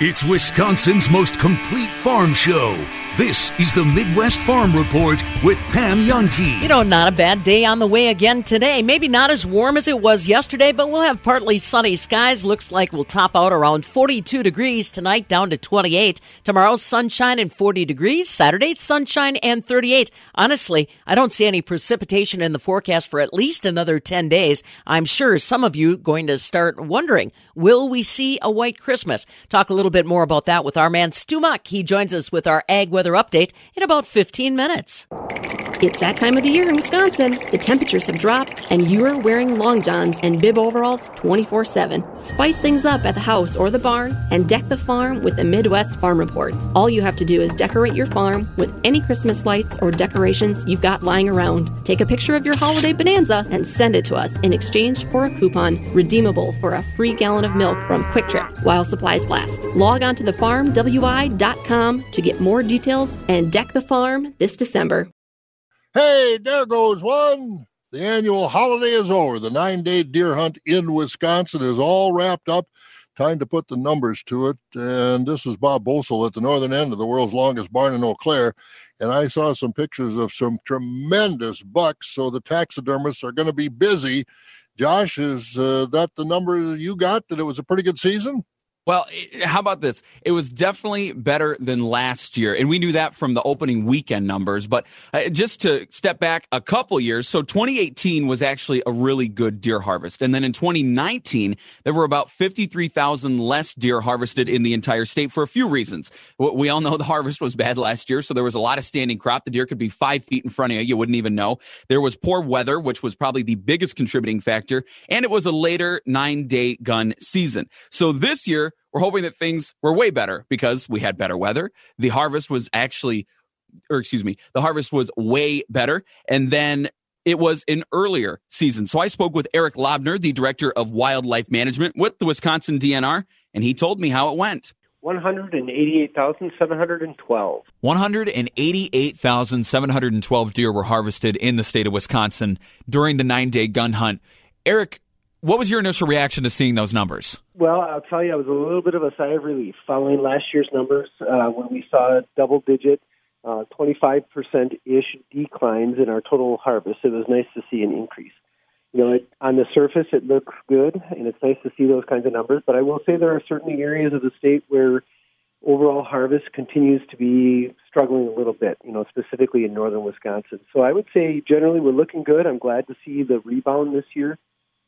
It's Wisconsin's most complete farm show. This is the Midwest Farm Report with Pam Jahnke. You know, not a bad day on the way again today. Maybe not as warm as it was yesterday, but we'll have partly sunny skies. Looks like we'll top out around 42 degrees tonight, down to 28. Tomorrow, sunshine and 40 degrees. Saturday, sunshine and 38. Honestly, I don't see any precipitation in the forecast for at least another 10 days. I'm sure some of you going to start wondering, will we see a white Christmas? Talk a little bit more about that with our man Stu Muck. He joins us with our ag weather weather update in about 15 minutes. It's that time of the year in Wisconsin. The temperatures have dropped, and you're wearing long johns and bib overalls 24 7. Spice things up at the house or the barn and deck the farm with the Midwest Farm Report. All you have to do is decorate your farm with any Christmas lights or decorations you've got lying around. Take a picture of your holiday bonanza and send it to us in exchange for a coupon redeemable for a free gallon of milk from Kwik Trip while supplies last. Log on to thefarmwi.com to get more details and deck the farm this December. Hey, there goes one. The annual holiday is over. The nine day deer hunt in Wisconsin is all wrapped up. Time to put the numbers to it. And this is Bob Bosold at the northern end of the world's longest barn in Eau Claire. And I saw some pictures of some tremendous bucks. So the taxidermists are going to be busy. Josh, is uh, that the number you got that it was a pretty good season? Well, how about this? It was definitely better than last year. And we knew that from the opening weekend numbers. But uh, just to step back a couple years, so 2018 was actually a really good deer harvest. And then in 2019, there were about 53,000 less deer harvested in the entire state for a few reasons. We all know the harvest was bad last year, so there was a lot of standing crop. The deer could be five feet in front of you. You wouldn't even know. There was poor weather, which was probably the biggest contributing factor. And it was a later nine day gun season. So this year, we're hoping that things were way better because we had better weather. The harvest was actually, or excuse me, the harvest was way better. And then it was an earlier season. So I spoke with Eric Lobner, the director of wildlife management with the Wisconsin DNR, and he told me how it went. 188,712. 188,712 deer were harvested in the state of Wisconsin during the nine day gun hunt. Eric, what was your initial reaction to seeing those numbers? Well, I'll tell you, I was a little bit of a sigh of relief following last year's numbers uh, when we saw double digit, uh, 25% ish declines in our total harvest. It was nice to see an increase. You know, it, on the surface, it looks good, and it's nice to see those kinds of numbers. But I will say there are certainly areas of the state where overall harvest continues to be struggling a little bit, you know, specifically in northern Wisconsin. So I would say generally we're looking good. I'm glad to see the rebound this year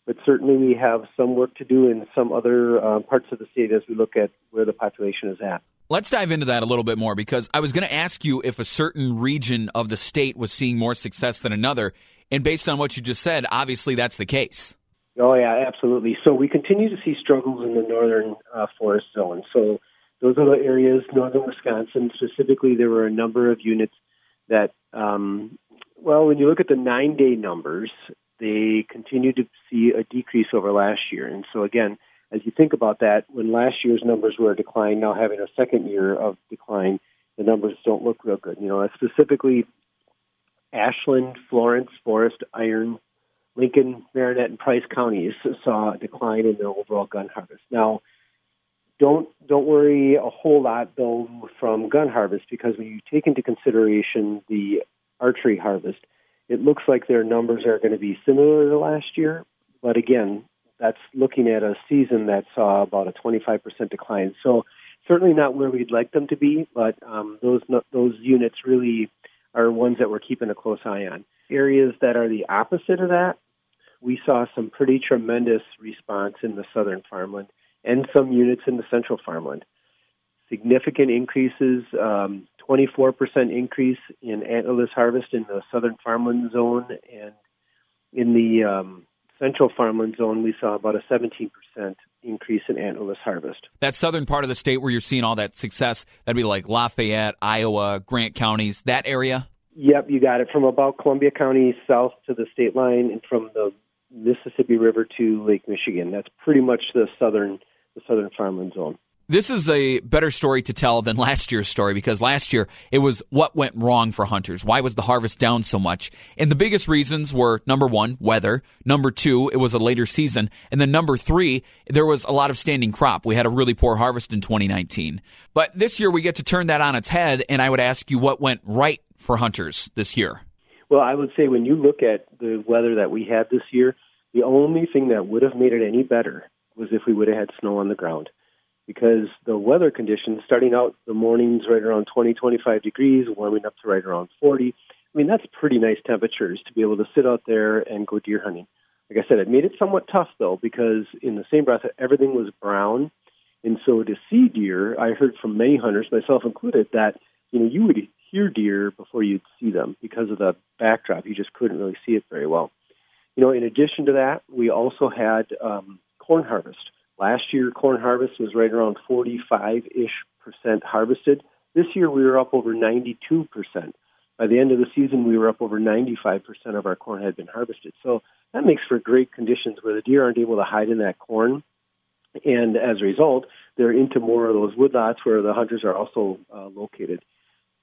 but certainly we have some work to do in some other uh, parts of the state as we look at where the population is at. Let's dive into that a little bit more because I was going to ask you if a certain region of the state was seeing more success than another. And based on what you just said, obviously that's the case. Oh, yeah, absolutely. So we continue to see struggles in the northern uh, forest zone. So those are the areas, northern Wisconsin specifically, there were a number of units that, um, well, when you look at the nine day numbers, they continue to see a decrease over last year. And so, again, as you think about that, when last year's numbers were a decline, now having a second year of decline, the numbers don't look real good. You know, specifically Ashland, Florence, Forest, Iron, Lincoln, Marinette, and Price counties saw a decline in their overall gun harvest. Now, don't don't worry a whole lot though from gun harvest because when you take into consideration the archery harvest, it looks like their numbers are going to be similar to last year. But again, that's looking at a season that saw about a 25% decline. So certainly not where we'd like them to be, but um, those those units really are ones that we're keeping a close eye on. Areas that are the opposite of that, we saw some pretty tremendous response in the southern farmland and some units in the central farmland. Significant increases, um, 24% increase in antlerless harvest in the southern farmland zone, and in the um, central farmland zone, we saw about a 17% increase in antlerless harvest. That southern part of the state where you're seeing all that success, that'd be like Lafayette, Iowa, Grant counties, that area? Yep, you got it. From about Columbia County south to the state line, and from the Mississippi River to Lake Michigan. That's pretty much the southern the southern farmland zone. This is a better story to tell than last year's story because last year it was what went wrong for hunters. Why was the harvest down so much? And the biggest reasons were number one, weather. Number two, it was a later season. And then number three, there was a lot of standing crop. We had a really poor harvest in 2019. But this year we get to turn that on its head. And I would ask you what went right for hunters this year. Well, I would say when you look at the weather that we had this year, the only thing that would have made it any better was if we would have had snow on the ground because the weather conditions starting out the mornings right around 20 25 degrees warming up to right around 40 i mean that's pretty nice temperatures to be able to sit out there and go deer hunting. Like i said it made it somewhat tough though because in the same breath everything was brown and so to see deer i heard from many hunters myself included that you know you would hear deer before you'd see them because of the backdrop. You just couldn't really see it very well. You know in addition to that we also had um, corn harvest Last year, corn harvest was right around 45 ish percent harvested. This year, we were up over 92 percent. By the end of the season, we were up over 95 percent of our corn had been harvested. So that makes for great conditions where the deer aren't able to hide in that corn. And as a result, they're into more of those woodlots where the hunters are also uh, located.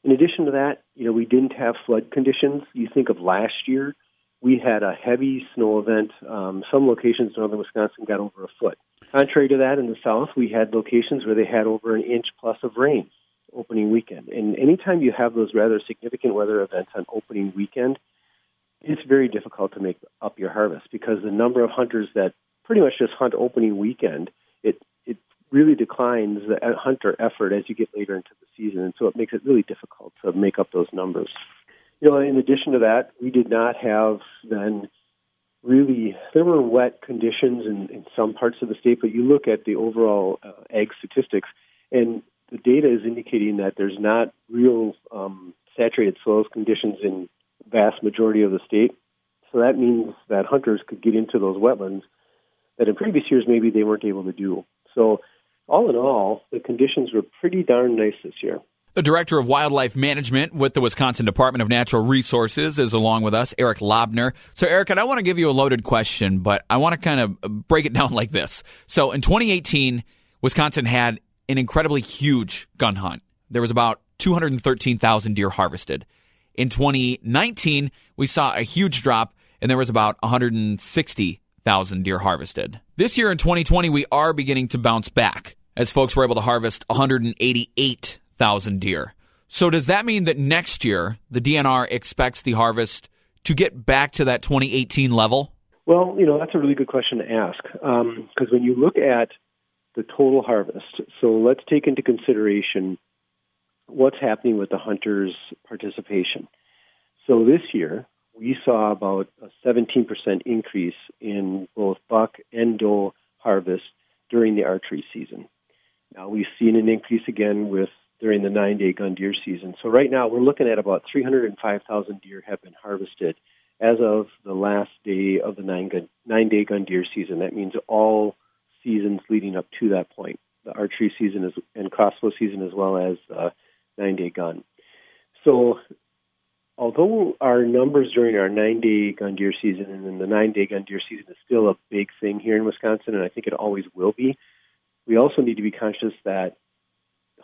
In addition to that, you know, we didn't have flood conditions. You think of last year, we had a heavy snow event. Um, some locations in northern Wisconsin got over a foot. Contrary to that, in the south, we had locations where they had over an inch plus of rain opening weekend. And anytime you have those rather significant weather events on opening weekend, it's very difficult to make up your harvest because the number of hunters that pretty much just hunt opening weekend, it it really declines the hunter effort as you get later into the season, and so it makes it really difficult to make up those numbers. You know, in addition to that, we did not have then really there were wet conditions in, in some parts of the state, but you look at the overall uh, ag statistics, and the data is indicating that there's not real um, saturated soils conditions in vast majority of the state. So that means that hunters could get into those wetlands that in previous years maybe they weren't able to do. So all in all, the conditions were pretty darn nice this year. The Director of Wildlife Management with the Wisconsin Department of Natural Resources is along with us, Eric Lobner. So, Eric, I don't want to give you a loaded question, but I want to kind of break it down like this. So, in 2018, Wisconsin had an incredibly huge gun hunt. There was about 213,000 deer harvested. In 2019, we saw a huge drop, and there was about 160,000 deer harvested. This year in 2020, we are beginning to bounce back as folks were able to harvest 188 thousand deer. So does that mean that next year the DNR expects the harvest to get back to that 2018 level? Well, you know that's a really good question to ask because um, when you look at the total harvest, so let's take into consideration what's happening with the hunters' participation. So this year we saw about a 17% increase in both buck and doe harvest during the archery season. Now we've seen an increase again with during the nine day gun deer season. So right now we're looking at about 305,000 deer have been harvested as of the last day of the nine, gun, nine day gun deer season. That means all seasons leading up to that point, the archery season is, and crossbow season as well as uh, nine day gun. So although our numbers during our nine day gun deer season and then the nine day gun deer season is still a big thing here in Wisconsin, and I think it always will be, we also need to be conscious that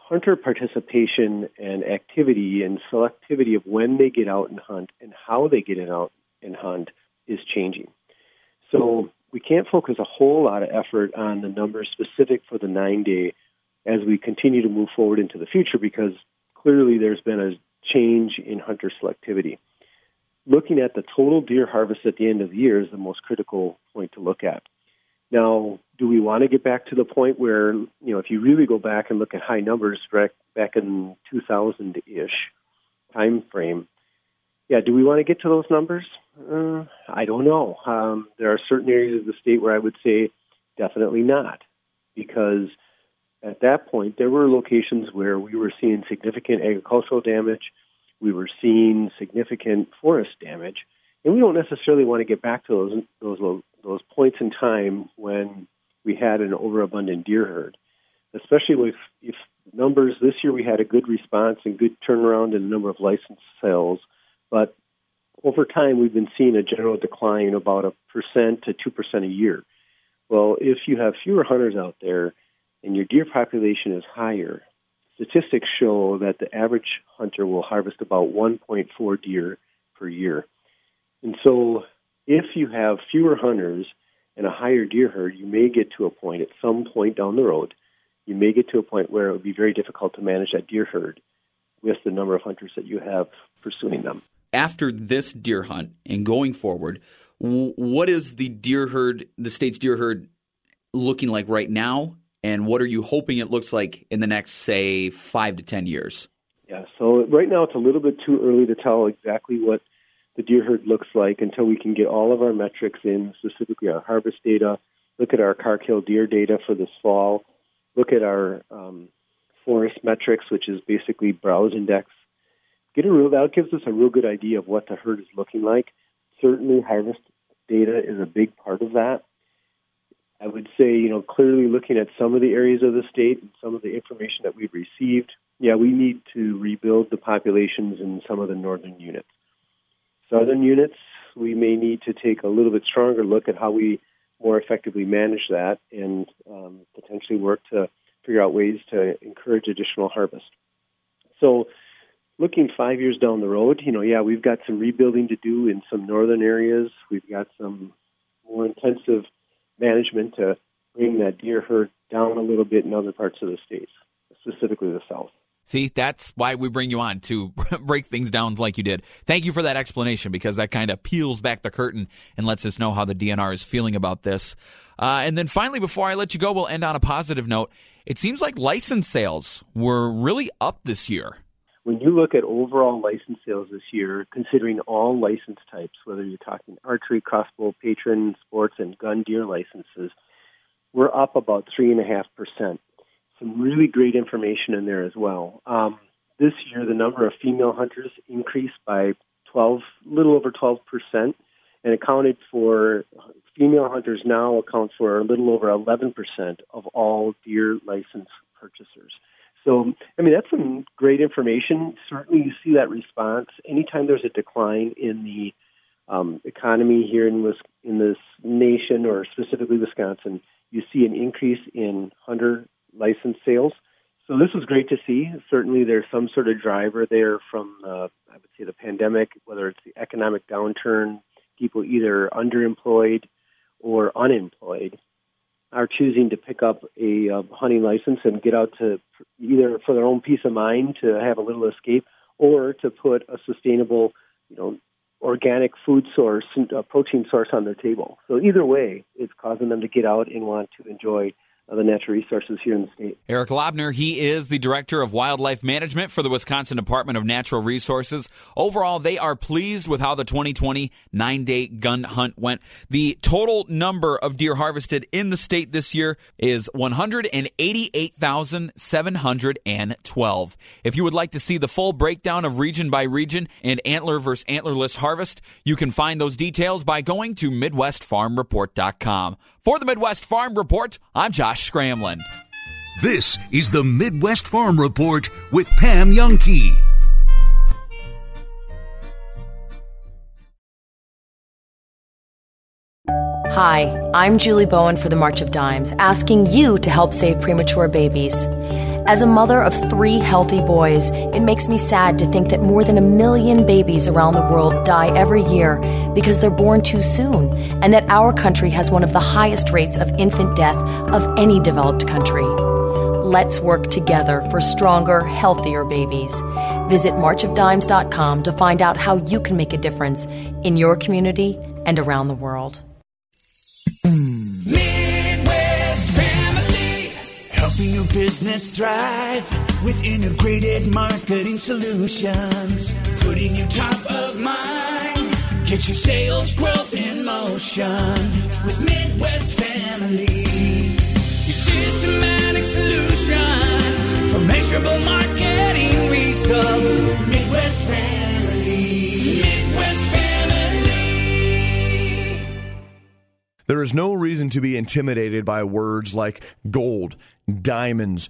hunter participation and activity and selectivity of when they get out and hunt and how they get out and hunt is changing. So we can't focus a whole lot of effort on the numbers specific for the nine day as we continue to move forward into the future because clearly there's been a change in hunter selectivity. Looking at the total deer harvest at the end of the year is the most critical point to look at. Now, do we want to get back to the point where, you know, if you really go back and look at high numbers back, in 2000 ish time frame, yeah, do we want to get to those numbers? Uh, I don't know. Um, there are certain areas of the state where I would say definitely not, because at that point there were locations where we were seeing significant agricultural damage, we were seeing significant forest damage, and we don't necessarily want to get back to those those those points in time when we had an overabundant deer herd, especially with if numbers this year we had a good response and good turnaround in the number of licensed sales But over time, we've been seeing a general decline about a percent to two percent a year. Well, if you have fewer hunters out there and your deer population is higher, statistics show that the average hunter will harvest about 1.4 deer per year. And so, if you have fewer hunters and a higher deer herd, you may get to a point at some point down the road, you may get to a point where it would be very difficult to manage that deer herd with the number of hunters that you have pursuing them. After this deer hunt and going forward, what is the deer herd, the state's deer herd, looking like right now? And what are you hoping it looks like in the next, say, five to 10 years? Yeah, so right now it's a little bit too early to tell exactly what the deer herd looks like until we can get all of our metrics in, specifically our harvest data, look at our car kill deer data for this fall, look at our um, forest metrics, which is basically browse index. Get a real that gives us a real good idea of what the herd is looking like. Certainly, harvest data is a big part of that. I would say, you know, clearly looking at some of the areas of the state and some of the information that we've received, yeah, we need to rebuild the populations in some of the northern units. Southern units, we may need to take a little bit stronger look at how we more effectively manage that and um, potentially work to figure out ways to encourage additional harvest. So, looking five years down the road, you know, yeah, we've got some rebuilding to do in some northern areas. We've got some more intensive management to bring that deer herd down a little bit in other parts of the states, specifically the south. See, that's why we bring you on to break things down like you did. Thank you for that explanation because that kind of peels back the curtain and lets us know how the DNR is feeling about this. Uh, and then finally, before I let you go, we'll end on a positive note. It seems like license sales were really up this year. When you look at overall license sales this year, considering all license types, whether you're talking archery, crossbow, patron, sports, and gun deer licenses, we're up about 3.5% some really great information in there as well. Um, this year, the number of female hunters increased by 12, little over 12 percent, and accounted for female hunters now account for a little over 11 percent of all deer license purchasers. So, I mean, that's some great information. Certainly, you see that response anytime there's a decline in the um, economy here in this in this nation, or specifically Wisconsin. You see an increase in hunter license sales. So this was great to see. Certainly, there's some sort of driver there from, uh, I would say, the pandemic, whether it's the economic downturn, people either underemployed or unemployed are choosing to pick up a uh, hunting license and get out to either for their own peace of mind to have a little escape or to put a sustainable, you know, organic food source, uh, protein source on their table. So either way, it's causing them to get out and want to enjoy the natural resources here in the state. Eric Lobner, he is the Director of Wildlife Management for the Wisconsin Department of Natural Resources. Overall, they are pleased with how the 2020 nine day gun hunt went. The total number of deer harvested in the state this year is 188,712. If you would like to see the full breakdown of region by region and antler versus antlerless harvest, you can find those details by going to MidwestFarmReport.com. For the Midwest Farm Report, I'm Josh Scramlin. This is the Midwest Farm Report with Pam Jahnke. Hi, I'm Julie Bowen for the March of Dimes, asking you to help save premature babies. As a mother of three healthy boys, it makes me sad to think that more than a million babies around the world die every year because they're born too soon, and that our country has one of the highest rates of infant death of any developed country. Let's work together for stronger, healthier babies. Visit marchofdimes.com to find out how you can make a difference in your community and around the world. Helping your business thrive with integrated marketing solutions. Putting you top of mind. Get your sales growth in motion with Midwest Family. Your systematic solution for measurable marketing results. Midwest Family. Midwest Family. There is no reason to be intimidated by words like gold diamonds,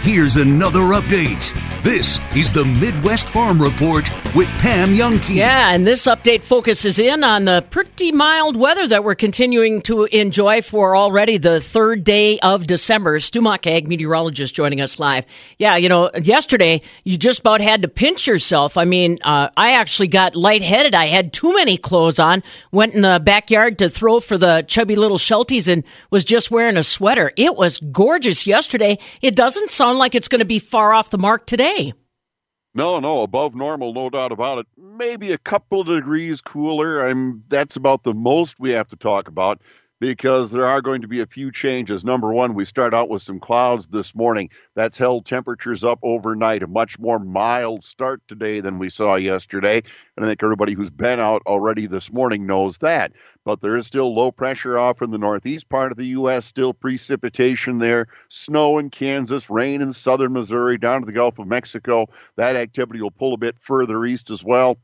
Here's another update. This is the Midwest Farm Report with Pam Jahnke. Yeah, and this update focuses in on the pretty mild weather that we're continuing to enjoy for already the third day of December. Stu Muck, ag meteorologist, joining us live. Yeah, you know, yesterday you just about had to pinch yourself. I mean, uh, I actually got lightheaded. I had too many clothes on. Went in the backyard to throw for the chubby little Shelties and was just wearing a sweater. It was gorgeous yesterday. It doesn't sound like it's going to be far off the mark today. No, no, above normal, no doubt about it. Maybe a couple of degrees cooler. I'm that's about the most we have to talk about because there are going to be a few changes. Number one, we start out with some clouds this morning. That's held temperatures up overnight. A much more mild start today than we saw yesterday. And I think everybody who's been out already this morning knows that. But there is still low pressure off in the northeast part of the U.S., still precipitation there, snow in Kansas, rain in southern Missouri, down to the Gulf of Mexico. That activity will pull a bit further east as well.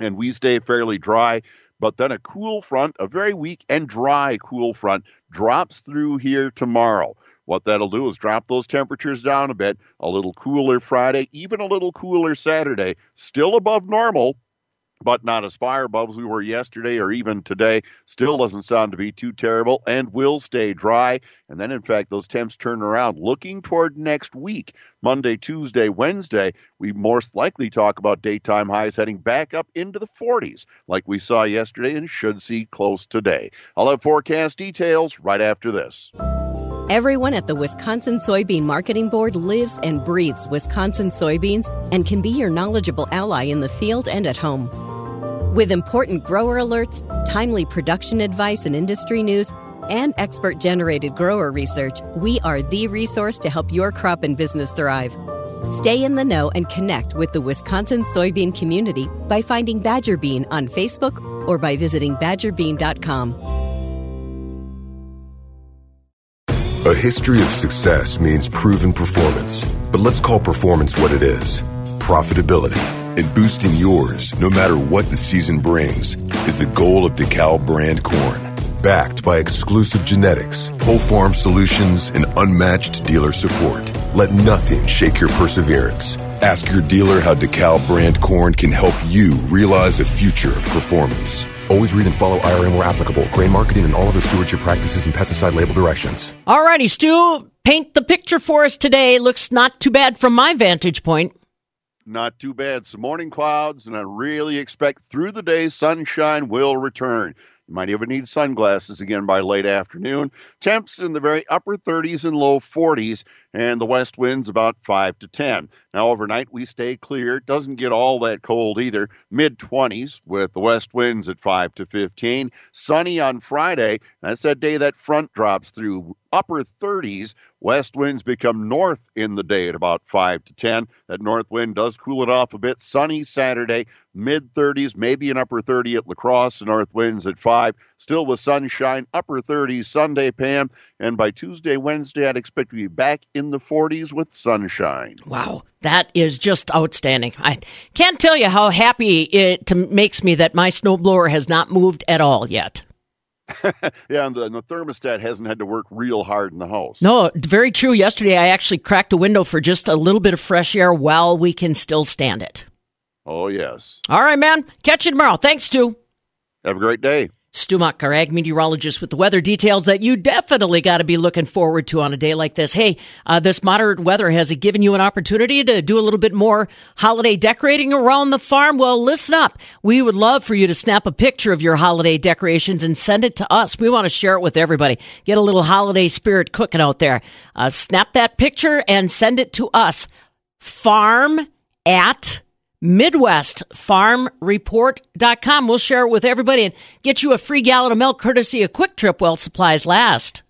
And we stay fairly dry but then a cool front, a very weak and dry cool front, drops through here tomorrow. What that'll do is drop those temperatures down a bit, a little cooler Friday, even a little cooler Saturday, still above normal, but not as as we were yesterday or even today. Still doesn't sound to be too terrible and will stay dry. And then, in fact, those temps turn around. Looking toward next week, Monday, Tuesday, Wednesday, we most likely talk about daytime highs heading back up into the 40s, like we saw yesterday and should see close today. I'll have forecast details right after this. Everyone at the Wisconsin Soybean Marketing Board lives and breathes Wisconsin soybeans and can be your knowledgeable ally in the field and at home. With important grower alerts, timely production advice and industry news, and expert generated grower research, we are the resource to help your crop and business thrive. Stay in the know and connect with the Wisconsin soybean community by finding Badger Bean on Facebook or by visiting badgerbean.com. A history of success means proven performance, but let's call performance what it is profitability. And boosting yours, no matter what the season brings, is the goal of DeKalb brand corn. Backed by exclusive genetics, whole farm solutions, and unmatched dealer support. Let nothing shake your perseverance. Ask your dealer how DeKalb brand corn can help you realize a future of performance. Always read and follow IRM where applicable, grain marketing, and all other stewardship practices and pesticide label directions. All righty, Stu, paint the picture for us today. Looks not too bad from my vantage point. Not too bad. Some morning clouds, and I really expect through the day sunshine will return. You might even need sunglasses again by late afternoon. Temps in the very upper 30s and low 40s, and the west winds about 5 to 10. Now, overnight we stay clear. It doesn't get all that cold either. Mid 20s with the west winds at 5 to 15. Sunny on Friday. That's that day that front drops through. Upper 30s. West winds become north in the day at about 5 to 10. That north wind does cool it off a bit. Sunny Saturday, mid 30s, maybe an upper 30 at La Crosse. North winds at 5. Still with sunshine, upper 30s Sunday, Pam. And by Tuesday, Wednesday, I'd expect to be back in the 40s with sunshine. Wow, that is just outstanding. I can't tell you how happy it makes me that my snowblower has not moved at all yet. yeah, and the, and the, thermostat hasn't had to work real hard in the house. No, very true. Yesterday, I actually cracked a window for just a little bit of fresh air while we can still stand it. Oh, yes. All right, man. Catch you tomorrow. Thanks, Stu. Have a great day. Stu Muck, our ag meteorologist with the weather details that you definitely got to be looking forward to on a day like this. Hey, uh, this moderate weather has it given you an opportunity to do a little bit more holiday decorating around the farm? Well, listen up. We would love for you to snap a picture of your holiday decorations and send it to us. We want to share it with everybody. Get a little holiday spirit cooking out there. Uh, snap that picture and send it to us. Farm at MidwestFarmReport.com. We'll share it with everybody and get you a free gallon of milk courtesy of Kwik Trip while supplies last.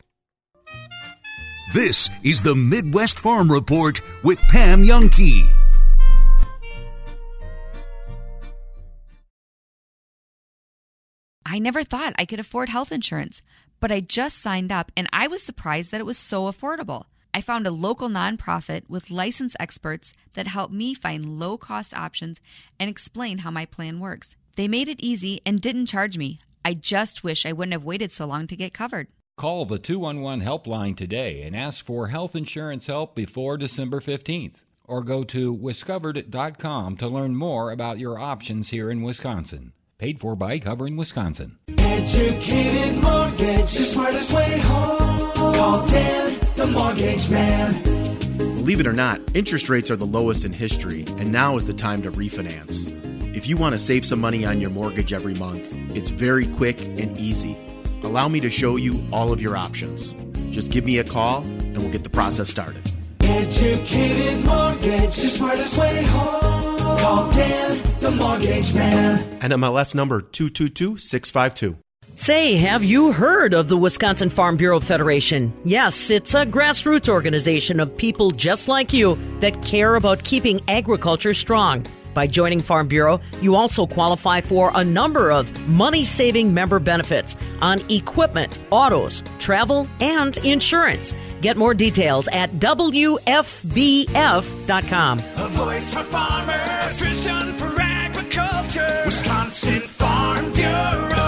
This is the Midwest Farm Report with Pam Jahnke. I never thought I could afford health insurance, but I just signed up and I was surprised that it was so affordable. I found a local nonprofit with licensed experts that helped me find low cost options and explain how my plan works. They made it easy and didn't charge me. I just wish I wouldn't have waited so long to get covered. Call the 211 helpline today and ask for health insurance help before December 15th. Or go to wiscovered.com to learn more about your options here in Wisconsin. Paid for by Covering Wisconsin. Educated mortgage, the smartest way home. Call Dan, the mortgage man. Believe it or not, interest rates are the lowest in history, and now is the time to refinance. If you want to save some money on your mortgage every month, it's very quick and easy. Allow me to show you all of your options. Just give me a call, and we'll get the process started. Educated mortgage, the smartest way home. Call Dan, the mortgage man. NMLS number 222652. Say, have you heard of the Wisconsin Farm Bureau Federation? Yes, it's a grassroots organization of people just like you that care about keeping agriculture strong. By joining Farm Bureau, you also qualify for a number of money saving member benefits on equipment, autos, travel, and insurance. Get more details at WFBF.com. A voice for farmers, a vision for agriculture. Wisconsin Farm Bureau.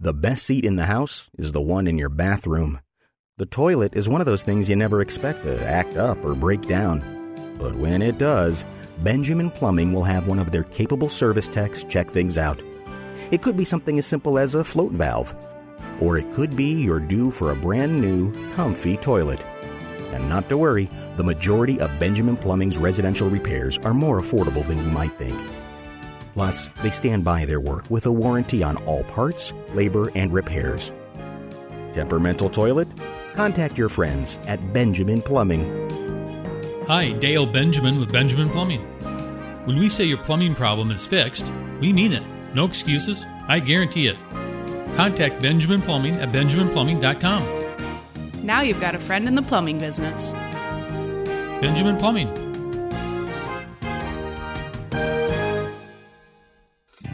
The best seat in the house is the one in your bathroom. The toilet is one of those things you never expect to act up or break down. But when it does, Benjamin Plumbing will have one of their capable service techs check things out. It could be something as simple as a float valve, or it could be you're due for a brand new, comfy toilet. And not to worry, the majority of Benjamin Plumbing's residential repairs are more affordable than you might think. Plus, they stand by their work with a warranty on all parts, labor, and repairs. Temperamental toilet? Contact your friends at Benjamin Plumbing. Hi, Dale Benjamin with Benjamin Plumbing. When we say your plumbing problem is fixed, we mean it. No excuses. I guarantee it. Contact Benjamin Plumbing at benjaminplumbing.com. Now you've got a friend in the plumbing business. Benjamin Plumbing.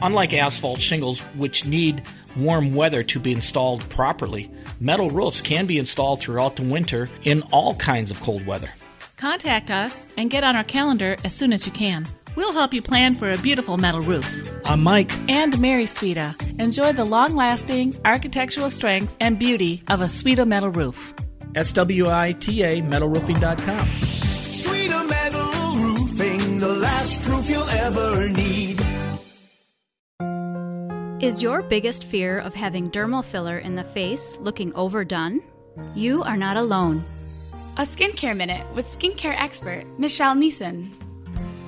Unlike asphalt shingles, which need warm weather to be installed properly, metal roofs can be installed throughout the winter in all kinds of cold weather. Contact us and get on our calendar as soon as you can. We'll help you plan for a beautiful metal roof. I'm Mike. And Mary Sweda. Enjoy the long lasting architectural strength and beauty of a Sweda metal roof. SWITA metalroofing.com. Sweda metal roofing, the last roof you'll ever need. Is your biggest fear of having dermal filler in the face looking overdone? You are not alone. A skincare minute with skincare expert Michelle Neeson.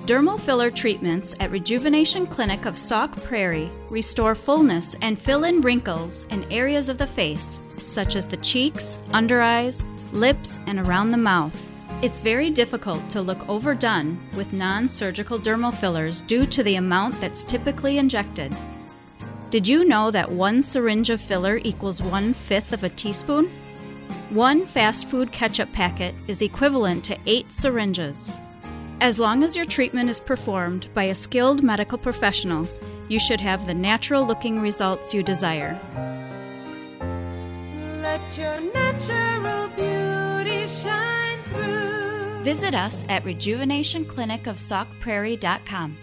Dermal filler treatments at Rejuvenation Clinic of Sauk Prairie restore fullness and fill in wrinkles in areas of the face, such as the cheeks, under eyes, lips, and around the mouth. It's very difficult to look overdone with non surgical dermal fillers due to the amount that's typically injected. Did you know that one syringe of filler equals one fifth of a teaspoon? One fast food ketchup packet is equivalent to eight syringes. As long as your treatment is performed by a skilled medical professional, you should have the natural looking results you desire. Let your natural beauty shine through. Visit us at rejuvenationclinicofsaukprairie.com.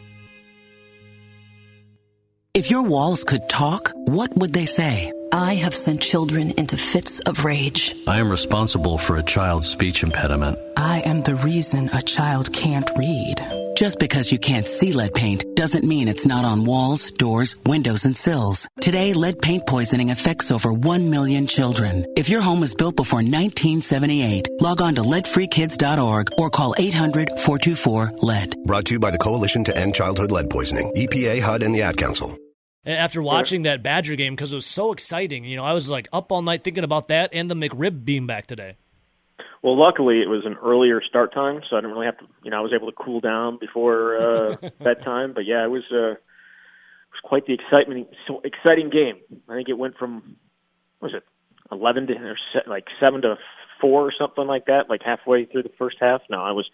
If your walls could talk, what would they say? I have sent children into fits of rage. I am responsible for a child's speech impediment. I am the reason a child can't read. Just because you can't see lead paint doesn't mean it's not on walls, doors, windows, and sills. Today, lead paint poisoning affects over 1 million children. If your home was built before 1978, log on to leadfreekids.org or call 800 424 lead. Brought to you by the Coalition to End Childhood Lead Poisoning, EPA, HUD, and the Ad Council. After watching that Badger game, because it was so exciting, you know, I was like up all night thinking about that and the McRib being back today. Well, luckily it was an earlier start time, so I didn't really have to. You know, I was able to cool down before uh, bedtime. But yeah, it was uh, it was quite the excitement, so exciting game. I think it went from what was it eleven to or se- like seven to four or something like that, like halfway through the first half. No, I was.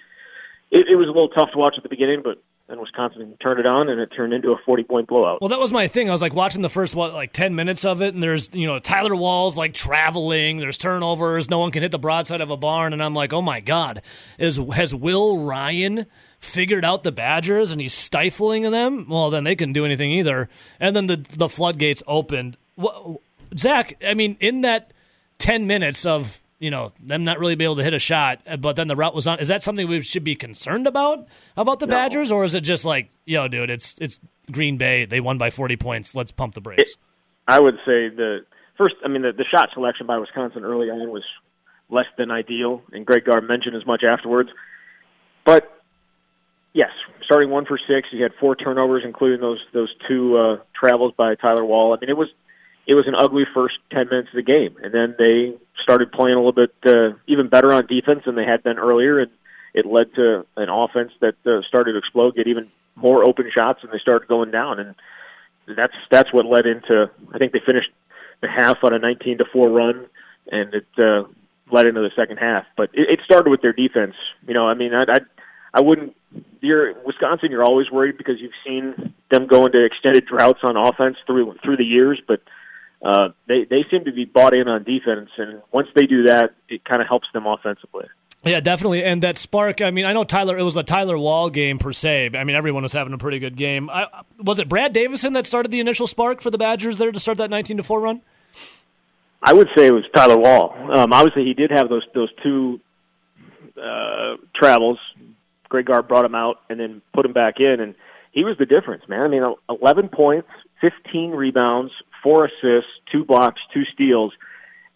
It, it was a little tough to watch at the beginning, but then Wisconsin turned it on, and it turned into a forty-point blowout. Well, that was my thing. I was like watching the first what, like ten minutes of it, and there's you know Tyler Wahls like traveling. There's turnovers. No one can hit the broadside of a barn, and I'm like, oh my god, is has Will Ryan figured out the Badgers and he's stifling them? Well, then they couldn't do anything either. And then the the floodgates opened. Zach, I mean, in that ten minutes of you know them not really be able to hit a shot, uh, but then the route was on. Is that something we should be concerned about about the No. Badgers, or is it just like, yo, dude, it's it's Green Bay. They won by forty points. Let's pump the brakes. I would say the first. I mean, the, the shot selection by Wisconsin early on was less than ideal, and Greg Gard mentioned as much afterwards. But yes, starting one for six, he had four turnovers, including those those two uh, travels by Tyler Wahl. I mean, it was it was an ugly first ten minutes of the game, and then they started playing a little bit uh, even better on defense than they had been earlier, and it led to an offense that uh, started to explode, get even more open shots, and they started going down, and that's that's what led into. I think they finished the half on a 19 to four run, and it uh, led into the second half. But it, it started with their defense. You know, I mean, I I, I wouldn't. You're Wisconsin. You're always worried because you've seen them go into extended droughts on offense through through the years, but. Uh, they they seem to be bought in on defense, and once they do that, it kind of helps them offensively. Yeah, definitely. And that spark, I mean, I know Tyler, it was a Tyler Wahl game per se. I mean, everyone was having a pretty good game. I, was it Brad Davison that started the initial spark for the Badgers there to start that 19 to 4 run? I would say it was Tyler Wahl. Um, obviously, he did have those those two uh, travels. Greg Gard brought him out and then put him back in, and he was the difference, man. I mean, 11 points, 15 rebounds, four assists, two blocks, two steals,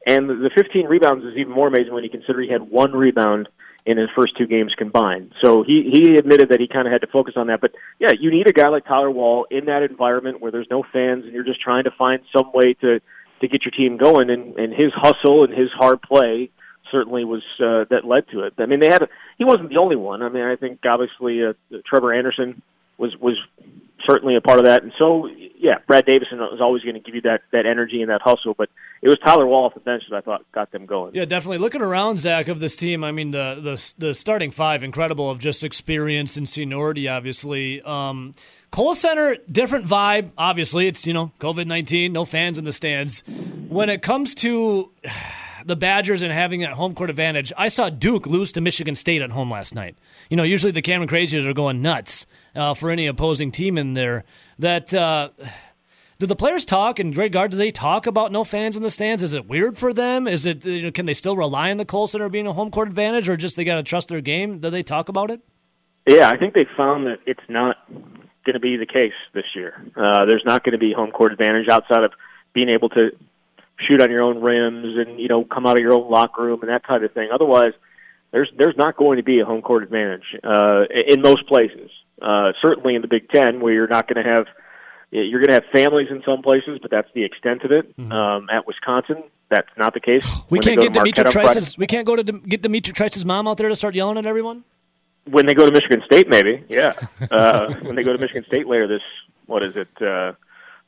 and the 15 rebounds is even more amazing when you consider he had one rebound in his first two games combined. So he he admitted that he kind of had to focus on that. But yeah, you need a guy like Tyler Wahl in that environment where there's no fans and you're just trying to find some way to to get your team going. And and his hustle and his hard play certainly was uh, that led to it. I mean, they had he wasn't the only one. I mean, I think obviously uh, Trevor Anderson was was certainly a part of that. And so, yeah, Brad Davison was always going to give you that that energy and that hustle. But it was Tyler Wahl off the bench that I thought got them going. Yeah, definitely. Looking around, Zach, of this team, I mean, the the the starting five, incredible of just experience and seniority. Obviously, um, Kohl Center, different vibe. Obviously, it's you know COVID nineteen, no fans in the stands. When it comes to the Badgers and having that home court advantage, I saw Duke lose to Michigan State at home last night. You know, usually the Cameron Crazies are going nuts uh, for any opposing team in there. That uh, do the players talk and Greg Gard? Do they talk about no fans in the stands? Is it weird for them? Is it you know, can they still rely on the Kohl Center being a home court advantage, or just they got to trust their game? Do they talk about it? Yeah, I think they found that it's not going to be the case this year. Uh, there's not going to be home court advantage outside of being able to shoot on your own rims and you know come out of your own locker room and that kind of thing. Otherwise, there's there's not going to be a home court advantage uh, in most places. Uh, certainly in the Big Ten, where you're not going to have you're going to have families in some places, but that's the extent of it. Um, at Wisconsin, that's not the case. Mm-hmm. We When can't get to D'Mitrik Marquette on Friday- Trice's. We can't go to Dim- get D'Mitrik Trice's mom out there to start yelling at everyone. when they go to Michigan State, maybe, yeah. Uh, when they go to Michigan State later this, what is it, uh,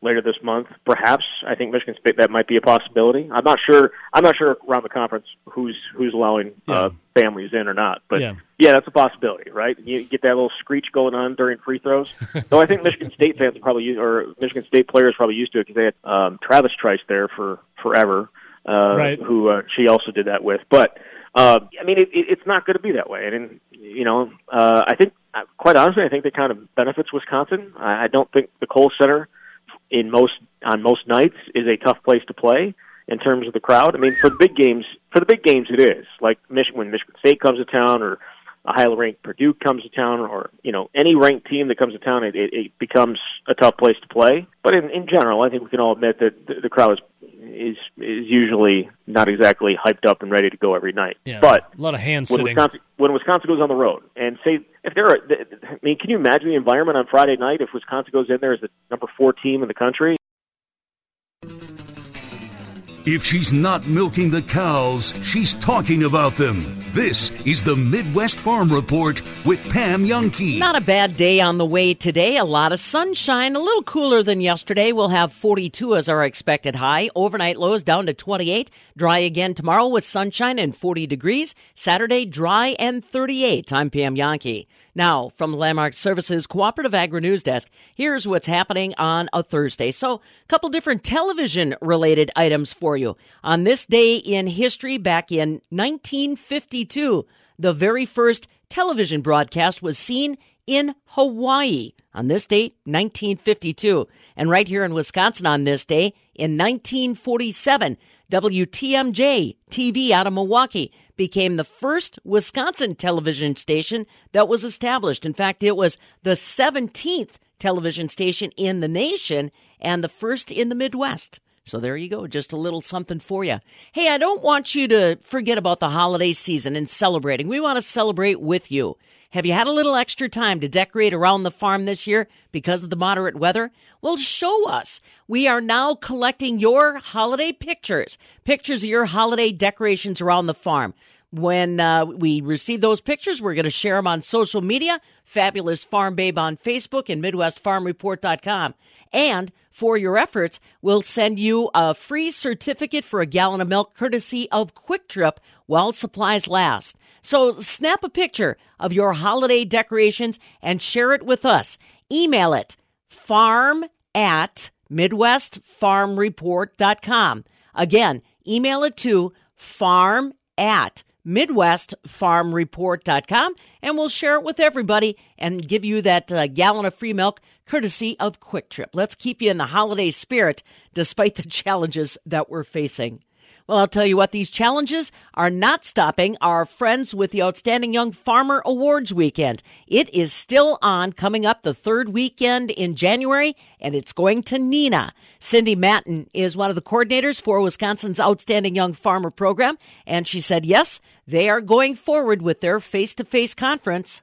later this month. Perhaps I think Michigan State that might be a possibility. I'm not sure. I'm not sure around the conference who's who's allowing uh, families in or not. But Yeah. yeah. that's a possibility, right? You get that little screech going on during free throws. Though I think Michigan State fans are probably use, or Michigan State players probably used to it because they had um, Travis Trice there for forever, uh, Right. who uh, she also did that with. But uh, I mean, it, it, it's not going to be that way. And you know, uh, I think uh, quite honestly, I think that kind of benefits Wisconsin. I, I don't think the Kohl Center in most on most nights is a tough place to play in terms of the crowd. I mean, for the big games, for the big games, it is like Michigan when Michigan State comes to town, or a highly ranked Purdue comes to town, or you know any ranked team that comes to town, it, it, it becomes a tough place to play. But in, in general, I think we can all admit that the, the crowd is is is usually not exactly hyped up and ready to go every night. Yeah, But a lot of hand when sitting. Wisconsin when Wisconsin goes on the road and say if there are, I mean can you imagine the environment on Friday night if Wisconsin goes in there as the number 4 team in the country If she's not milking the cows, she's talking about them. This is the Midwest Farm Report with Pam Jahnke. Not a bad day on the way today. A lot of sunshine, a little cooler than yesterday. We'll have 42 as our expected high. Overnight lows down to 28. Dry again tomorrow with sunshine and 40 degrees. Saturday, dry and 38. I'm Pam Jahnke. Now, from Landmark Services Cooperative Agri News Desk, here's what's happening on a Thursday. So, a couple different television related items for you. On this day in history, back in 1952, the very first television broadcast was seen in Hawaii on this date, 1952. And right here in Wisconsin on this day, in 1947, WTMJ TV out of Milwaukee became the first Wisconsin television station that was established. In fact, it was the 17th television station in the nation and the first in the Midwest. So there you go, just a little something for you. Hey, I don't want you to forget about the holiday season and celebrating. We want to celebrate with you. Have you had a little extra time to decorate around the farm this year because of the moderate weather? Well, show us. We are now collecting your holiday pictures, pictures of your holiday decorations around the farm. When uh, we receive those pictures, we're going to share them on social media, Fabulous Farm Babe on Facebook and MidwestFarmReport.com. And for your efforts, we'll send you a free certificate for a gallon of milk courtesy of Kwik Trip while supplies last. So snap a picture of your holiday decorations and share it with us. Email it farm at MidwestFarmReport.com. Again, email it to farm at MidwestFarmReport.com and we'll share it with everybody and give you that uh, gallon of free milk courtesy of Kwik Trip. Let's keep you in the holiday spirit despite the challenges that we're facing. Well, I'll tell you what, these challenges are not stopping our friends with the Outstanding Young Farmer Awards weekend. It is still on coming up the third weekend in January, and it's going to Neenah. Cindy Matten is one of the coordinators for Wisconsin's Outstanding Young Farmer program, and she said, yes, they are going forward with their face to face conference.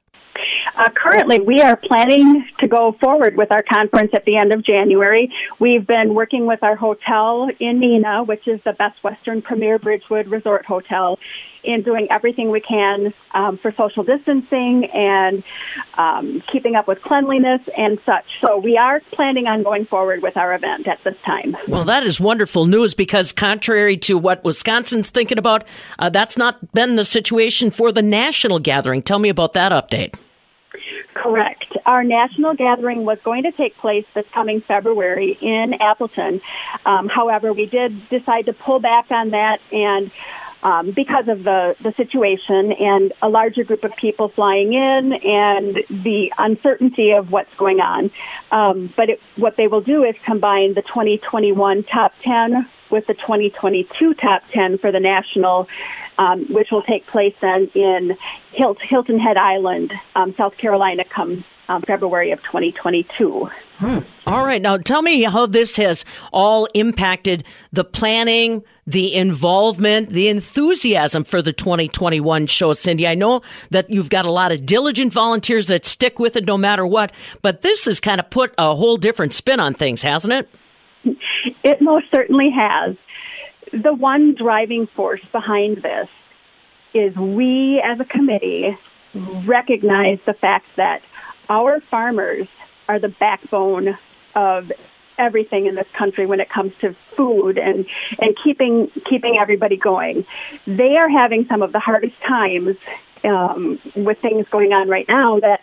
Uh, currently, we are planning to go forward with our conference at the end of January. We've been working with our hotel in Neenah, which is the Best Western Premier Bridgewood Resort Hotel, in doing everything we can um, for social distancing and um, keeping up with cleanliness and such. So we are planning on going forward with our event at this time. Well, that is wonderful news because, contrary to what Wisconsin's thinking about, uh, that's not been the situation for the national gathering. Tell me about that update. Correct. Our national gathering was going to take place this coming February in Appleton. Um, however, we did decide to pull back on that and um, because of the, the situation and a larger group of people flying in and the uncertainty of what's going on. Um, but it, what they will do is combine the 2021 top 10 with the 2022 top 10 for the national, um, which will take place then in Hilt- Hilton Head Island, um, South Carolina, come um, February of 2022. Hmm. All right. Now tell me how this has all impacted the planning, the involvement, the enthusiasm for the 2021 show, Cindy. I know that you've got a lot of diligent volunteers that stick with it no matter what, but this has kind of put a whole different spin on things, hasn't it? It most certainly has. The one driving force behind this is we as a committee recognize the fact that our farmers are the backbone of everything in this country when it comes to food and and keeping keeping everybody going. They are having some of the hardest times um, with things going on right now that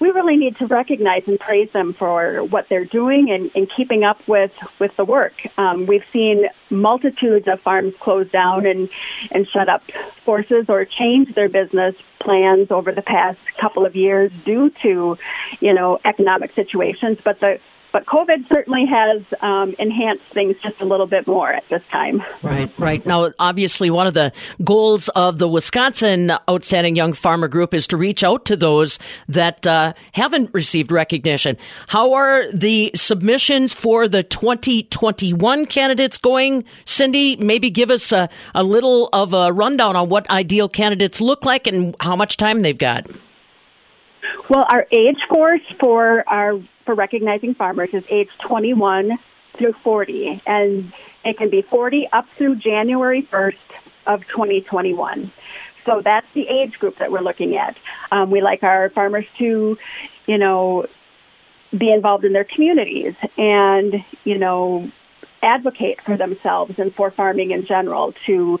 we really need to recognize and praise them for what they're doing and, and keeping up with, with the work. Um, we've seen multitudes of farms close down and, and shut up forces or change their business plans over the past couple of years due to, you know, economic situations. But the but COVID certainly has um, enhanced things just a little bit more at this time. Right, right. Now, obviously, one of the goals of the Wisconsin Outstanding Young Farmer Group is to reach out to those that uh, haven't received recognition. How are the submissions for the 2021 candidates going? Cindy, maybe give us a, a little of a rundown on what ideal candidates look like and how much time they've got. Well, our age force for our for recognizing farmers is age 21 through 40, and it can be 40 up through January 1st of 2021. So that's the age group that we're looking at. Um, we like our farmers to, you know, be involved in their communities and, you know, advocate for themselves and for farming in general to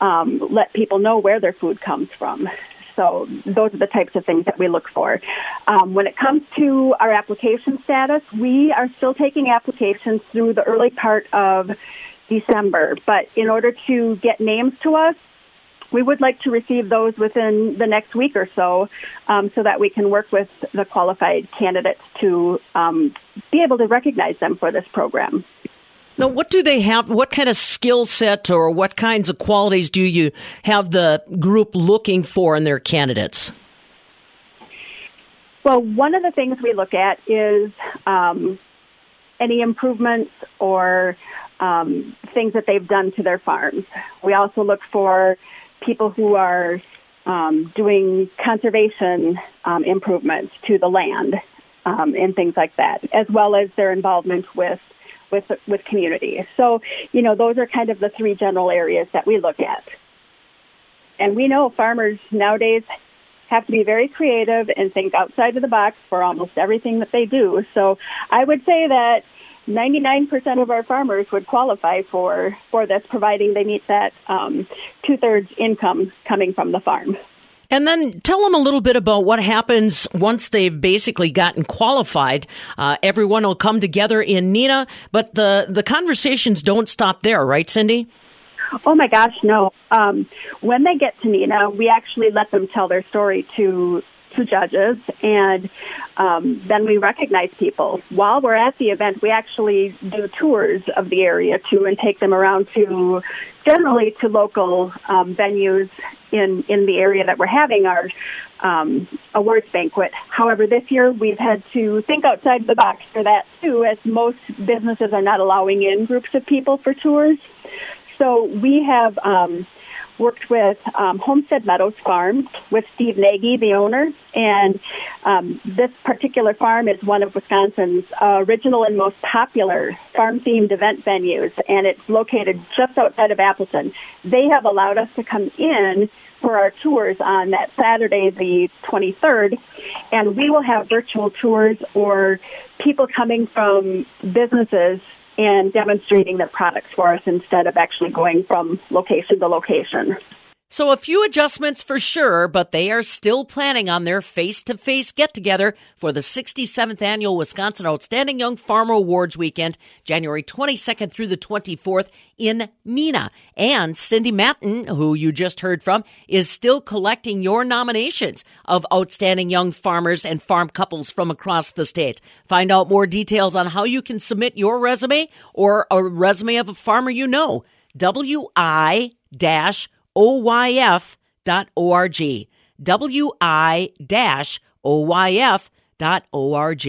um, let people know where their food comes from. So those are the types of things that we look for. Um, when it comes to our application status, we are still taking applications through the early part of December. But in order to get names to us, we would like to receive those within the next week or so, um, so that we can work with the qualified candidates to um, be able to recognize them for this program. Now, what do they have? What kind of skill set or what kinds of qualities do you have the group looking for in their candidates? Well, one of the things we look at is um, any improvements or um, things that they've done to their farms. We also look for people who are um, doing conservation um, improvements to the land um, and things like that, as well as their involvement with with with community. So, you know, those are kind of the three general areas that we look at. And we know farmers nowadays have to be very creative and think outside of the box for almost everything that they do. So, I would say that 99% of our farmers would qualify for for this, providing they meet that um, two thirds income coming from the farm. And then tell them a little bit about what happens once they've basically gotten qualified. Uh, everyone will come together in Neenah, but the, the conversations don't stop there, right, Cindy? Oh my gosh, no. Um, when they get to Neenah, we actually let them tell their story to to judges, and um, then we recognize people. While we're at the event, we actually do tours of the area too, and take them around to generally to local um, venues in in the area that we're having our um, awards banquet. However, this year we've had to think outside the box for that too, as most businesses are not allowing in groups of people for tours. So we have um, worked with um, Homestead Meadows Farm with Steve Nagy, the owner, and um, this particular farm is one of Wisconsin's uh, original and most popular farm-themed event venues, and it's located just outside of Appleton. They have allowed us to come in for our tours on that Saturday, the 23rd, and we will have virtual tours or people coming from businesses and demonstrating their products for us instead of actually going from location to location. So a few adjustments for sure, but they are still planning on their face-to-face get-together for the 67th annual Wisconsin Outstanding Young Farmer Awards weekend, January 22nd through the 24th in Neenah. And Cindy Matten, who you just heard from, is still collecting your nominations of outstanding young farmers and farm couples from across the state. Find out more details on how you can submit your resume or a resume of a farmer you know. WI dash oyf.org. wi-oyf.org.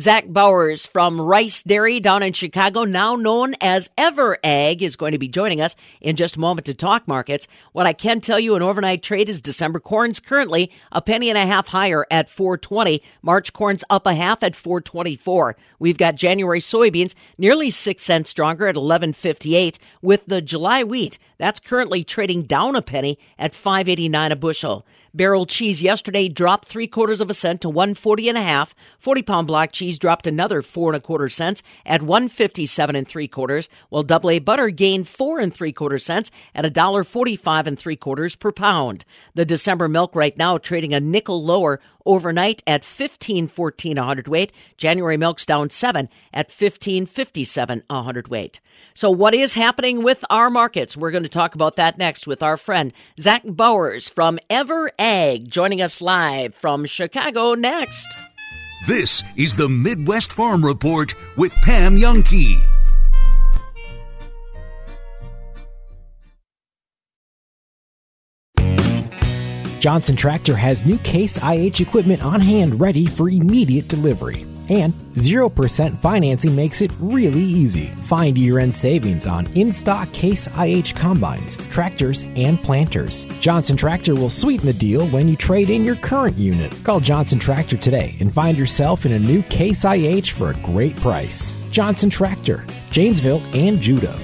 Zach Bowers from Rice Dairy down in Chicago, now known as Ever Ag, is going to be joining us in just a moment to talk markets. What I can tell you, an overnight trade is December corn's currently a penny and a half higher at 420. March corn's up a half at 424. We've got January soybeans nearly six cents stronger at 1158, with the July wheat that's currently trading down a penny at 589 a bushel. Barrel cheese yesterday dropped three quarters of a cent to 140 and a half. 40 pound block cheese cheese dropped another four and a quarter cents at one fifty seven and three quarters, while double A butter gained four and three quarter cents at a dollar forty five and three quarters per pound. The December milk right now trading a nickel lower overnight at fifteen fourteen a hundredweight. January milk's down seven at fifteen fifty seven a hundredweight. So what is happening with our markets? We're going to talk about that next with our friend Zach Bowers from Ever Ag joining us live from Chicago next. This is the Midwest Farm Report with Pam Jahnke. Johnson Tractor has new Case IH equipment on hand ready for immediate delivery. And 0% financing makes it really easy. Find year end savings on in stock Case IH combines, tractors, and planters. Johnson Tractor will sweeten the deal when you trade in your current unit. Call Johnson Tractor today and find yourself in a new Case IH for a great price. Johnson Tractor, Janesville and Juda.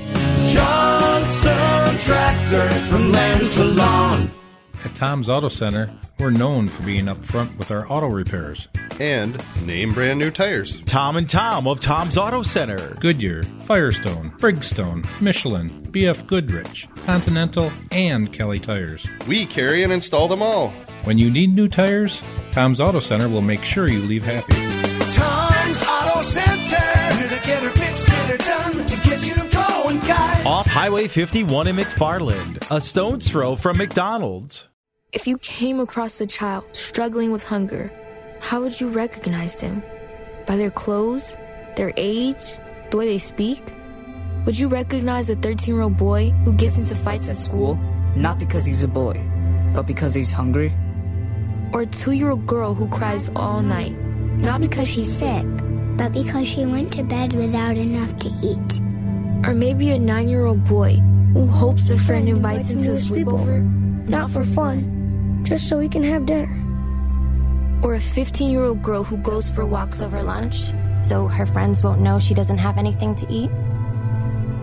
Johnson Tractor from land to lawn. At Tom's Auto Center, we're known for being upfront with our auto repairs. And name brand new tires. Tom and Tom of Tom's Auto Center. Goodyear, Firestone, Bridgestone, Michelin, BF Goodrich, Continental, and Kelly Tires. We carry and install them all. When you need new tires, Tom's Auto Center will make sure you leave happy. Tom's Auto Center. You're the getter, fix, getter done to get you going, guys. Off Highway 51 in McFarland, a stone's throw from McDonald's. If you came across a child struggling with hunger, how would you recognize them? By their clothes, their age, the way they speak? Would you recognize a 13 year old boy who gets into fights at school? Not because he's a boy, but because he's hungry. Or a two year old girl who cries all night? Not because she's sick, but because she went to bed without enough to eat. Or maybe a nine year old boy who hopes a friend invites him to a sleepover? Not for fun, just so we can have dinner. Or a 15 year old girl who goes for walks over lunch? So her friends won't know she doesn't have anything to eat?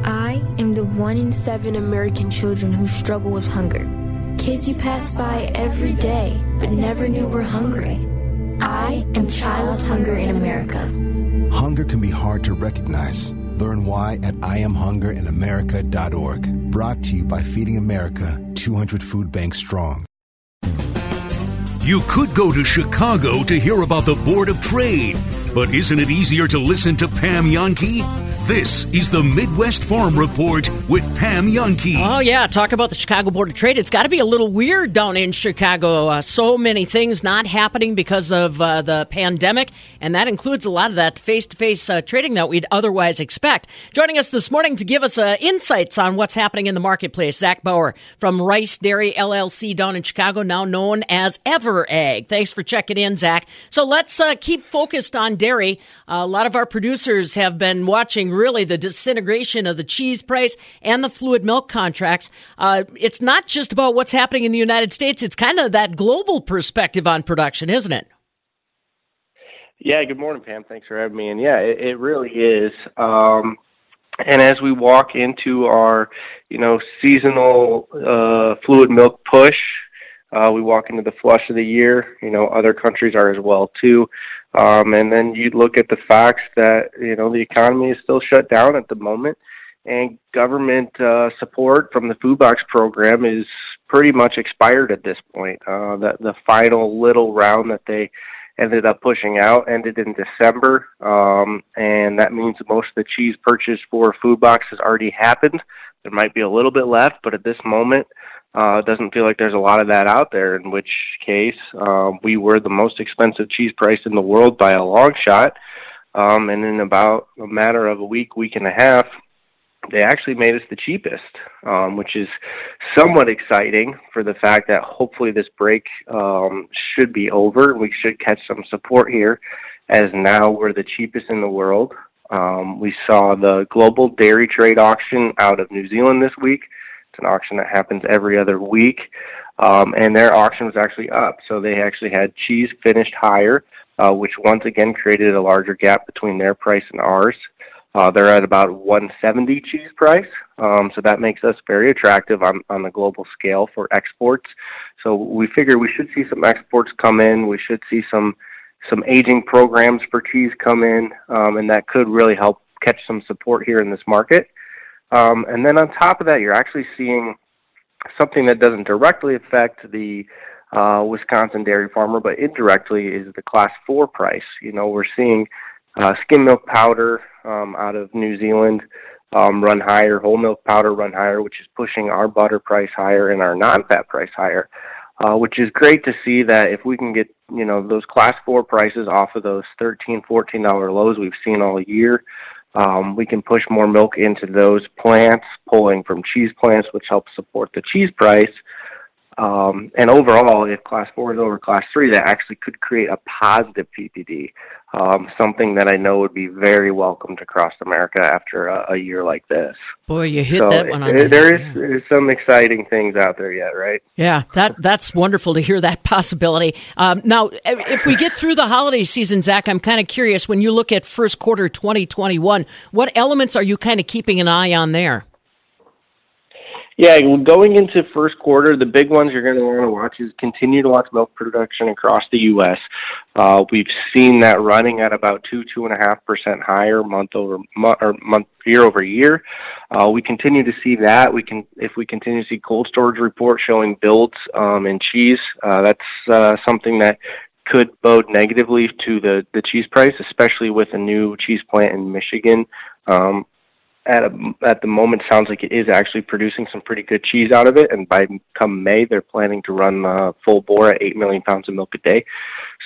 I am the one in seven American children who struggle with hunger. Kids you pass by every day but never knew were hungry. I am child hunger in America. Hunger can be hard to recognize. Learn why at IamHungerinAmerica.org. Brought to you by Feeding America, 200 Food Banks Strong. You could go to Chicago to hear about the Board of Trade, but isn't it easier to listen to Pam Jahnke? This is the Midwest Farm Report with Pam Jahnke. Oh, yeah. Talk about the Chicago Board of Trade. It's got to be a little weird down in Chicago. Uh, so many things not happening because of uh, the pandemic, and that includes a lot of that face to face trading that we'd otherwise expect. Joining us this morning to give us uh, insights on what's happening in the marketplace, Zach Bauer from Rice Dairy LLC down in Chicago, now known as Ever Ag. Thanks for checking in, Zach. So let's uh, keep focused on dairy. a lot of our producers have been watching really the disintegration of the cheese price and the fluid milk contracts. Uh, it's not just about what's happening in the United States, it's kind of that global perspective on production, isn't it? Yeah, good morning, Pam. Thanks for having me. And yeah, it, it really is. Um, and as we walk into our, you know, seasonal uh, fluid milk push, uh, we walk into the flush of the year. You know, other countries are as well too. Um, and then you look at the facts that you know the economy is still shut down at the moment, and government uh, support from the food box program is pretty much expired at this point. Uh, the the final little round that they ended up pushing out ended in December, um, and that means most of the cheese purchase for food box has already happened. There might be a little bit left, but at this moment, uh, it doesn't feel like there's a lot of that out there. In which case, uh, we were the most expensive cheese price in the world by a long shot, um, and in about a matter of a week, week and a half, they actually made us the cheapest, um, which is somewhat exciting for the fact that hopefully this break um, should be over. We should catch some support here, as now we're the cheapest in the world. Um, we saw the global dairy trade auction out of New Zealand this week. It's an auction that happens every other week, um, and their auction was actually up. So they actually had cheese finished higher, uh, which once again created a larger gap between their price and ours. Uh, they're at about 170 cheese price, um, so that makes us very attractive on, on the global scale for exports. So we figure we should see some exports come in. We should see some some aging programs for cheese come in, um, and that could really help catch some support here in this market. Um, and then on top of that, you're actually seeing something that doesn't directly affect the uh, Wisconsin dairy farmer, but indirectly is the class four price. You know, we're seeing uh, skim milk powder um, out of New Zealand um, run higher, whole milk powder run higher, which is pushing our butter price higher and our non-fat price higher. Uh, which is great to see that if we can get you know those class four prices off of those thirteen, fourteen dollar lows we've seen all year, um, we can push more milk into those plants, pulling from cheese plants, which helps support the cheese price. Um, and overall, if class four is over class three, that actually could create a positive PPD, um, something that I know would be very welcomed across America after a, a year like this. Boy, you hit so that one on it, the there is there's some exciting things out there yet, right? Yeah, that that's wonderful to hear that possibility. Um, now, if we get through the holiday season, Zach, I'm kind of curious. When you look at first quarter 2021, what elements are you kind of keeping an eye on there? Yeah, going into first quarter, the big ones you're going to want to watch is continue to watch milk production across the U.S. Uh, we've seen that running at about two, two and a half percent higher month over month or month year over year. Uh, we continue to see that. We can, if we continue to see cold storage reports showing builds um, in cheese, uh, that's uh, something that could bode negatively to the the cheese price, especially with a new cheese plant in Michigan. Um, at a, at the moment sounds like it is actually producing some pretty good cheese out of it and by come May they're planning to run uh, full bore at 8 million pounds of milk a day.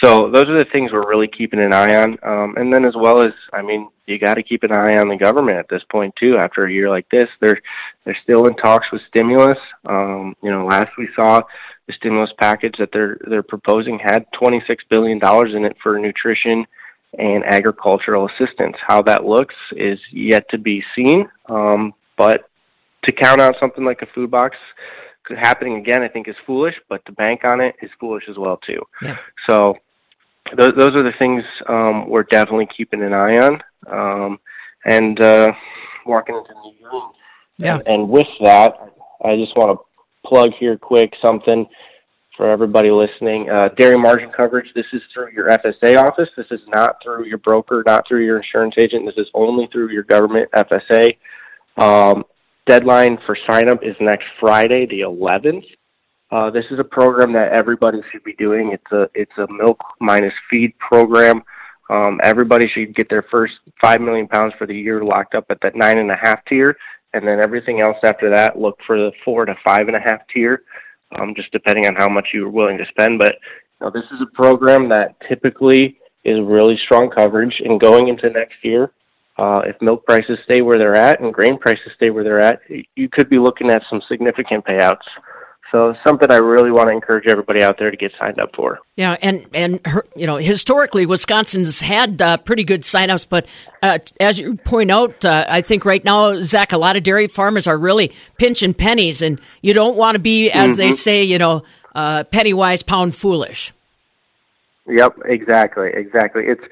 So those are the things we're really keeping an eye on. Um and then as well as I mean you got to keep an eye on the government at this point too. After a year like this they're they're still in talks with stimulus. Um you know last we saw the stimulus package that they're they're proposing had 26 billion dollars in it for nutrition and agricultural assistance. How that looks is yet to be seen. Um, but to count on something like a food box happening again, I think is foolish. But to bank on it is foolish as well too. Yeah. So those those are the things um, we're definitely keeping an eye on. Um, and uh, walking into New Year. Yeah. And, and with that, I just want to plug here quick something for everybody listening. Uh, dairy margin coverage, this is through your FSA office. This is not through your broker, not through your insurance agent. This is only through your government FSA. Um, deadline for sign up is next Friday, the 11th. Uh, this is a program that everybody should be doing. It's a it's a milk minus feed program. Um, everybody should get their first five million pounds for the year locked up at that nine and a half tier, and then everything else after that, look for the four to five and a half tier um, just depending on how much you're willing to spend. But you know, this is a program that typically is really strong coverage. And going into next year, uh, if milk prices stay where they're at and grain prices stay where they're at, you could be looking at some significant payouts. So something I really want to encourage everybody out there to get signed up for. Yeah, and and you know historically Wisconsin's had uh, pretty good signups, but uh, as you point out, uh, I think right now, Zach, a lot of dairy farmers are really pinching pennies, and you don't want to be, as they Mhm. say, you know, uh, penny wise, pound foolish. Yep, exactly, exactly. It's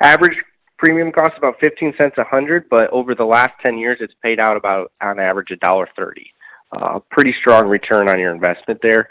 average premium costs about fifteen cents a hundred, but over the last ten years, it's paid out about on average a dollar thirty. Uh, pretty strong return on your investment there,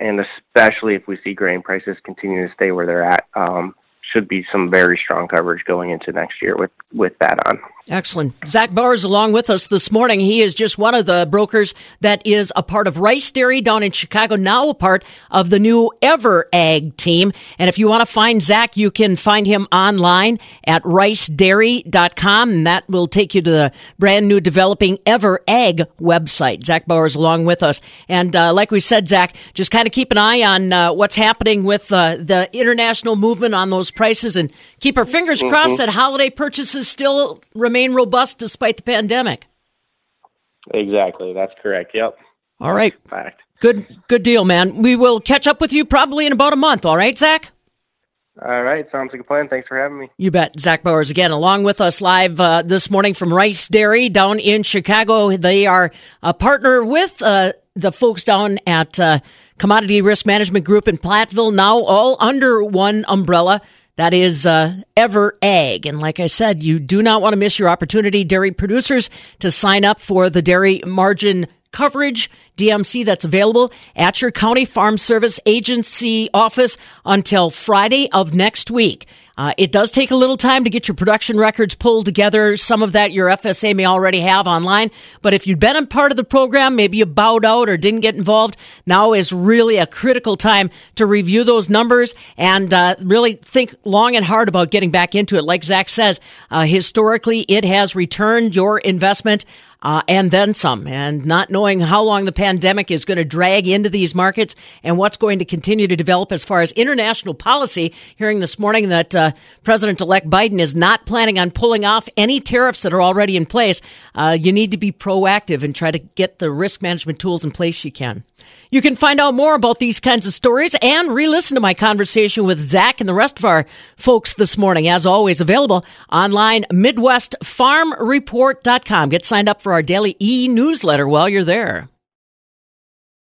and especially if we see grain prices continue to stay where they're at, um, should be some very strong coverage going into next year with with that on. Excellent. Zach Bowers along with us this morning. He is just one of the brokers that is a part of Rice Dairy down in Chicago, now a part of the new Ever Ag team. And if you want to find Zach, you can find him online at ricedairy.com, and that will take you to the brand new developing Ever Ag website. Zach Bowers along with us. And uh, like we said, Zach, just kind of keep an eye on uh, what's happening with uh, the international movement on those prices and keep our fingers Mhm. crossed that holiday purchases still remain robust despite the pandemic. Exactly, that's correct. Yep. All right. Fact. Good good deal, man. We will catch up with you probably in about a month, all right, Zach? All right, sounds like a plan. Thanks for having me. You bet. Zach Bowers again, along with us live uh, this morning from Rice Dairy down in Chicago. They are a partner with uh, the folks down at uh, Commodity Risk Management Group in Platteville, now all under one umbrella. That is uh, Ever Ag. And like I said, you do not want to miss your opportunity, dairy producers, to sign up for the dairy margin coverage DMC that's available at your county farm service agency office until Friday of next week. Uh, it does take a little time to get your production records pulled together. Some of that your FSA may already have online. But if you've been a part of the program, maybe you bowed out or didn't get involved, now is really a critical time to review those numbers and uh, really think long and hard about getting back into it. Like Zach says, uh, historically, it has returned your investment uh, and then some. And not knowing how long the pandemic is going to drag into these markets and what's going to continue to develop as far as international policy. Hearing this morning that President elect Biden is not planning on pulling off any tariffs that are already in place, uh, you need to be proactive and try to get the risk management tools in place you can. You can find out more about these kinds of stories and re listen to my conversation with Zach and the rest of our folks this morning. As always, available online, MidwestFarmReport.com. Get signed up for our daily e newsletter while you're there.